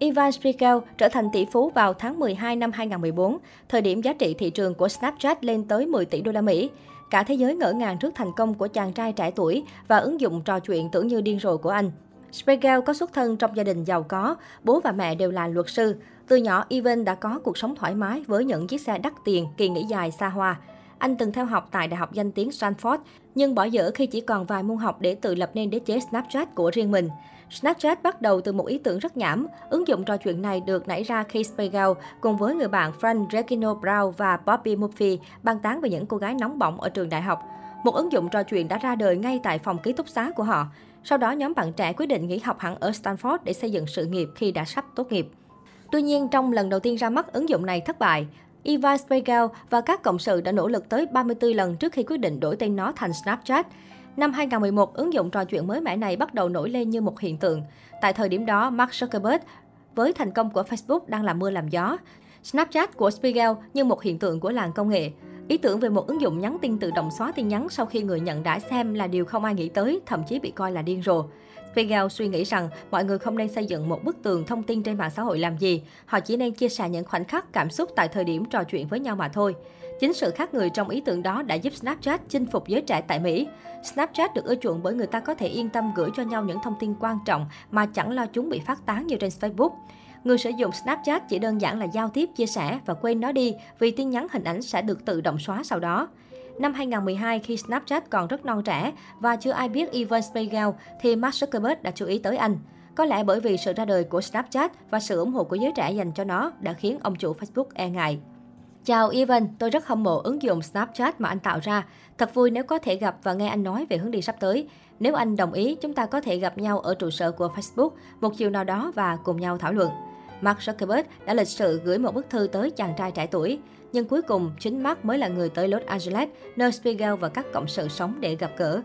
Ivan Spiegel trở thành tỷ phú vào tháng 12 năm 2014, thời điểm giá trị thị trường của Snapchat lên tới 10 tỷ đô la Mỹ. Cả thế giới ngỡ ngàng trước thành công của chàng trai trẻ tuổi và ứng dụng trò chuyện tưởng như điên rồ của anh. Spiegel có xuất thân trong gia đình giàu có, bố và mẹ đều là luật sư. Từ nhỏ, Ivan đã có cuộc sống thoải mái với những chiếc xe đắt tiền, kỳ nghỉ dài xa hoa. Anh từng theo học tại Đại học danh tiếng Stanford, nhưng bỏ dở khi chỉ còn vài môn học để tự lập nên đế chế Snapchat của riêng mình. Snapchat bắt đầu từ một ý tưởng rất nhảm. Ứng dụng trò chuyện này được nảy ra khi Spiegel cùng với người bạn Frank Regino Brown và Bobby Murphy bàn tán về những cô gái nóng bỏng ở trường đại học. Một ứng dụng trò chuyện đã ra đời ngay tại phòng ký túc xá của họ. Sau đó, nhóm bạn trẻ quyết định nghỉ học hẳn ở Stanford để xây dựng sự nghiệp khi đã sắp tốt nghiệp. Tuy nhiên, trong lần đầu tiên ra mắt, ứng dụng này thất bại. Eva Spiegel và các cộng sự đã nỗ lực tới 34 lần trước khi quyết định đổi tên nó thành Snapchat. Năm 2011, ứng dụng trò chuyện mới mẻ này bắt đầu nổi lên như một hiện tượng. Tại thời điểm đó, Mark Zuckerberg với thành công của Facebook đang làm mưa làm gió. Snapchat của Spiegel như một hiện tượng của làng công nghệ. Ý tưởng về một ứng dụng nhắn tin tự động xóa tin nhắn sau khi người nhận đã xem là điều không ai nghĩ tới, thậm chí bị coi là điên rồ. Spiegel suy nghĩ rằng mọi người không nên xây dựng một bức tường thông tin trên mạng xã hội làm gì, họ chỉ nên chia sẻ những khoảnh khắc cảm xúc tại thời điểm trò chuyện với nhau mà thôi. Chính sự khác người trong ý tưởng đó đã giúp Snapchat chinh phục giới trẻ tại Mỹ. Snapchat được ưa chuộng bởi người ta có thể yên tâm gửi cho nhau những thông tin quan trọng mà chẳng lo chúng bị phát tán như trên Facebook. Người sử dụng Snapchat chỉ đơn giản là giao tiếp, chia sẻ và quên nó đi vì tin nhắn hình ảnh sẽ được tự động xóa sau đó. Năm 2012, khi Snapchat còn rất non trẻ và chưa ai biết Ivan Spiegel, thì Mark Zuckerberg đã chú ý tới anh. Có lẽ bởi vì sự ra đời của Snapchat và sự ủng hộ của giới trẻ dành cho nó đã khiến ông chủ Facebook e ngại. Chào Ivan, tôi rất hâm mộ ứng dụng Snapchat mà anh tạo ra. Thật vui nếu có thể gặp và nghe anh nói về hướng đi sắp tới. Nếu anh đồng ý, chúng ta có thể gặp nhau ở trụ sở của Facebook một chiều nào đó và cùng nhau thảo luận. Mark Zuckerberg đã lịch sự gửi một bức thư tới chàng trai trẻ tuổi. Nhưng cuối cùng, chính Mark mới là người tới Los Angeles, nơi Spiegel và các cộng sự sống để gặp gỡ.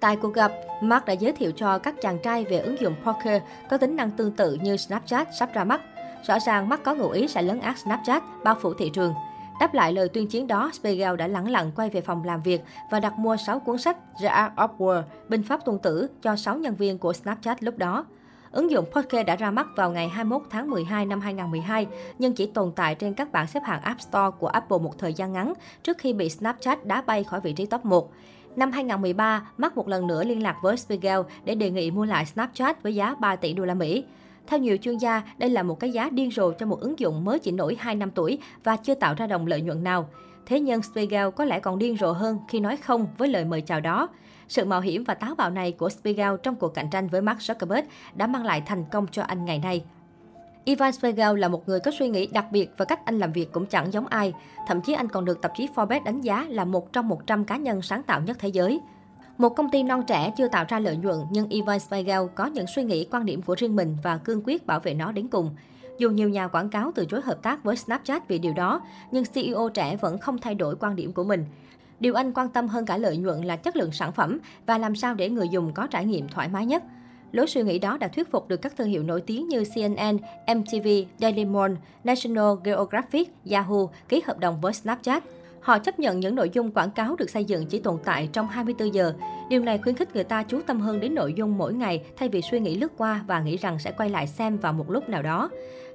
Tại cuộc gặp, Mark đã giới thiệu cho các chàng trai về ứng dụng Poker có tính năng tương tự như Snapchat sắp ra mắt. Rõ ràng Mark có ngụ ý sẽ lấn át Snapchat, bao phủ thị trường. Đáp lại lời tuyên chiến đó, Spiegel đã lẳng lặng quay về phòng làm việc và đặt mua 6 cuốn sách The Art of War, binh pháp tuân tử cho 6 nhân viên của Snapchat lúc đó. Ứng dụng Pocket đã ra mắt vào ngày 21 tháng 12 năm 2012, nhưng chỉ tồn tại trên các bảng xếp hạng App Store của Apple một thời gian ngắn trước khi bị Snapchat đá bay khỏi vị trí top 1. Năm 2013, Mark một lần nữa liên lạc với Spiegel để đề nghị mua lại Snapchat với giá 3 tỷ đô la Mỹ. Theo nhiều chuyên gia, đây là một cái giá điên rồ cho một ứng dụng mới chỉ nổi 2 năm tuổi và chưa tạo ra đồng lợi nhuận nào. Thế nhưng Spiegel có lẽ còn điên rồ hơn khi nói không với lời mời chào đó. Sự mạo hiểm và táo bạo này của Spiegel trong cuộc cạnh tranh với Mark Zuckerberg đã mang lại thành công cho anh ngày nay. Ivan Spiegel là một người có suy nghĩ đặc biệt và cách anh làm việc cũng chẳng giống ai. Thậm chí anh còn được tạp chí Forbes đánh giá là một trong 100 cá nhân sáng tạo nhất thế giới. Một công ty non trẻ chưa tạo ra lợi nhuận, nhưng Ivan Spiegel có những suy nghĩ quan điểm của riêng mình và cương quyết bảo vệ nó đến cùng. Dù nhiều nhà quảng cáo từ chối hợp tác với Snapchat vì điều đó, nhưng CEO trẻ vẫn không thay đổi quan điểm của mình. Điều anh quan tâm hơn cả lợi nhuận là chất lượng sản phẩm và làm sao để người dùng có trải nghiệm thoải mái nhất. Lối suy nghĩ đó đã thuyết phục được các thương hiệu nổi tiếng như CNN, MTV, Daily Mail, National Geographic, Yahoo ký hợp đồng với Snapchat. Họ chấp nhận những nội dung quảng cáo được xây dựng chỉ tồn tại trong 24 giờ. Điều này khuyến khích người ta chú tâm hơn đến nội dung mỗi ngày thay vì suy nghĩ lướt qua và nghĩ rằng sẽ quay lại xem vào một lúc nào đó.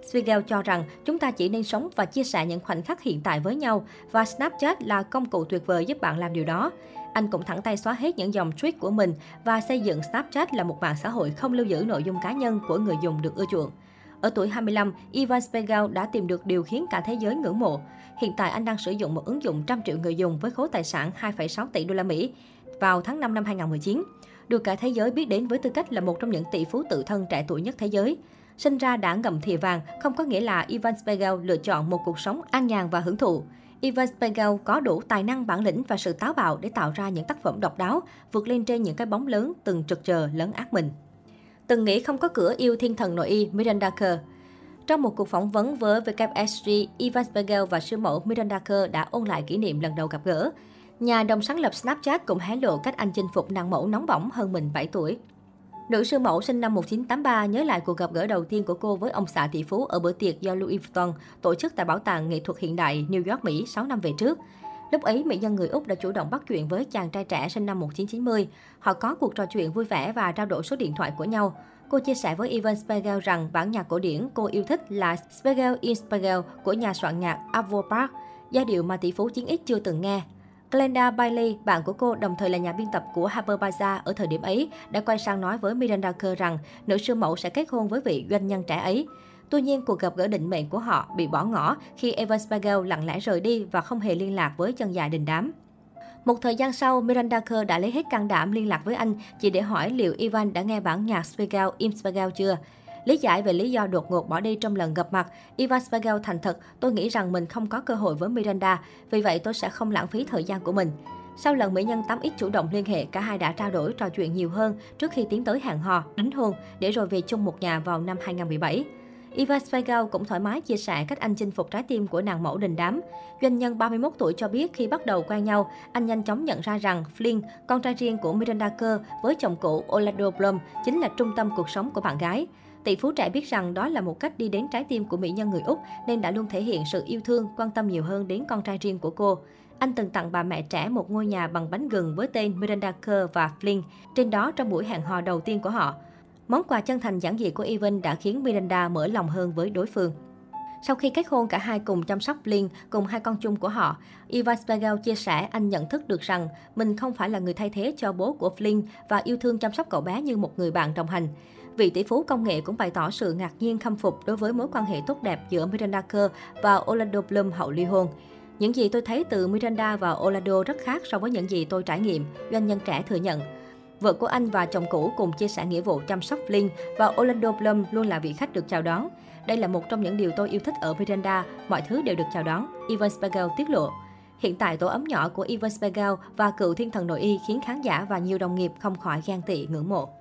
Spiegel cho rằng chúng ta chỉ nên sống và chia sẻ những khoảnh khắc hiện tại với nhau và Snapchat là công cụ tuyệt vời giúp bạn làm điều đó. Anh cũng thẳng tay xóa hết những dòng tweet của mình và xây dựng Snapchat là một mạng xã hội không lưu giữ nội dung cá nhân của người dùng được ưa chuộng. Ở tuổi 25, Ivan Spiegel đã tìm được điều khiến cả thế giới ngưỡng mộ. Hiện tại anh đang sử dụng một ứng dụng trăm triệu người dùng với khối tài sản 2,6 tỷ đô la Mỹ vào tháng 5 năm 2019. Được cả thế giới biết đến với tư cách là một trong những tỷ phú tự thân trẻ tuổi nhất thế giới. Sinh ra đã ngậm thìa vàng không có nghĩa là Ivan Spiegel lựa chọn một cuộc sống an nhàn và hưởng thụ. Ivan Spiegel có đủ tài năng bản lĩnh và sự táo bạo để tạo ra những tác phẩm độc đáo, vượt lên trên những cái bóng lớn từng trực chờ lấn ác mình. Từng nghĩ không có cửa yêu thiên thần nội y Miranda Kerr. Trong một cuộc phỏng vấn với WSG, Ivan Spiegel và sư mẫu Miranda Kerr đã ôn lại kỷ niệm lần đầu gặp gỡ. Nhà đồng sáng lập Snapchat cũng hé lộ cách anh chinh phục nàng mẫu nóng bỏng hơn mình 7 tuổi. Nữ sư mẫu sinh năm 1983 nhớ lại cuộc gặp gỡ đầu tiên của cô với ông xã tỷ phú ở bữa tiệc do Louis Vuitton tổ chức tại Bảo tàng Nghệ thuật Hiện đại New York, Mỹ 6 năm về trước. Lúc ấy, mỹ nhân người Úc đã chủ động bắt chuyện với chàng trai trẻ sinh năm 1990. Họ có cuộc trò chuyện vui vẻ và trao đổi số điện thoại của nhau. Cô chia sẻ với Ivan Spiegel rằng bản nhạc cổ điển cô yêu thích là Spiegel in Spiegel của nhà soạn nhạc avro Park, giai điệu mà tỷ phú chiến ích chưa từng nghe. Glenda Bailey, bạn của cô, đồng thời là nhà biên tập của Harper Bazaar ở thời điểm ấy, đã quay sang nói với Miranda Kerr rằng nữ siêu mẫu sẽ kết hôn với vị doanh nhân trẻ ấy. Tuy nhiên, cuộc gặp gỡ định mệnh của họ bị bỏ ngỏ khi Evan Spiegel lặng lẽ rời đi và không hề liên lạc với chân dài đình đám. Một thời gian sau, Miranda Kerr đã lấy hết can đảm liên lạc với anh chỉ để hỏi liệu Ivan đã nghe bản nhạc Spiegel Im Spiegel chưa. Lý giải về lý do đột ngột bỏ đi trong lần gặp mặt, Ivan Spiegel thành thật, tôi nghĩ rằng mình không có cơ hội với Miranda, vì vậy tôi sẽ không lãng phí thời gian của mình. Sau lần mỹ nhân 8X chủ động liên hệ, cả hai đã trao đổi trò chuyện nhiều hơn trước khi tiến tới hẹn hò, đính hôn, để rồi về chung một nhà vào năm 2017. Eva Spiegel cũng thoải mái chia sẻ cách anh chinh phục trái tim của nàng mẫu đình đám. Doanh nhân 31 tuổi cho biết khi bắt đầu quen nhau, anh nhanh chóng nhận ra rằng Flynn, con trai riêng của Miranda Kerr với chồng cũ Orlando Bloom, chính là trung tâm cuộc sống của bạn gái. Tỷ phú trẻ biết rằng đó là một cách đi đến trái tim của mỹ nhân người Úc nên đã luôn thể hiện sự yêu thương, quan tâm nhiều hơn đến con trai riêng của cô. Anh từng tặng bà mẹ trẻ một ngôi nhà bằng bánh gừng với tên Miranda Kerr và Flynn, trên đó trong buổi hẹn hò đầu tiên của họ. Món quà chân thành giản dị của Even đã khiến Miranda mở lòng hơn với đối phương. Sau khi kết hôn, cả hai cùng chăm sóc Lin cùng hai con chung của họ. Ivan Spiegel chia sẻ anh nhận thức được rằng mình không phải là người thay thế cho bố của Flynn và yêu thương chăm sóc cậu bé như một người bạn đồng hành. Vị tỷ phú công nghệ cũng bày tỏ sự ngạc nhiên khâm phục đối với mối quan hệ tốt đẹp giữa Miranda Kerr và Orlando Bloom hậu ly hôn. Những gì tôi thấy từ Miranda và Orlando rất khác so với những gì tôi trải nghiệm, doanh nhân trẻ thừa nhận. Vợ của anh và chồng cũ cùng chia sẻ nghĩa vụ chăm sóc Linh và Orlando Bloom luôn là vị khách được chào đón. Đây là một trong những điều tôi yêu thích ở Miranda, mọi thứ đều được chào đón, Ivan Spiegel tiết lộ. Hiện tại tổ ấm nhỏ của Ivan Spiegel và cựu thiên thần nội y khiến khán giả và nhiều đồng nghiệp không khỏi ghen tị ngưỡng mộ.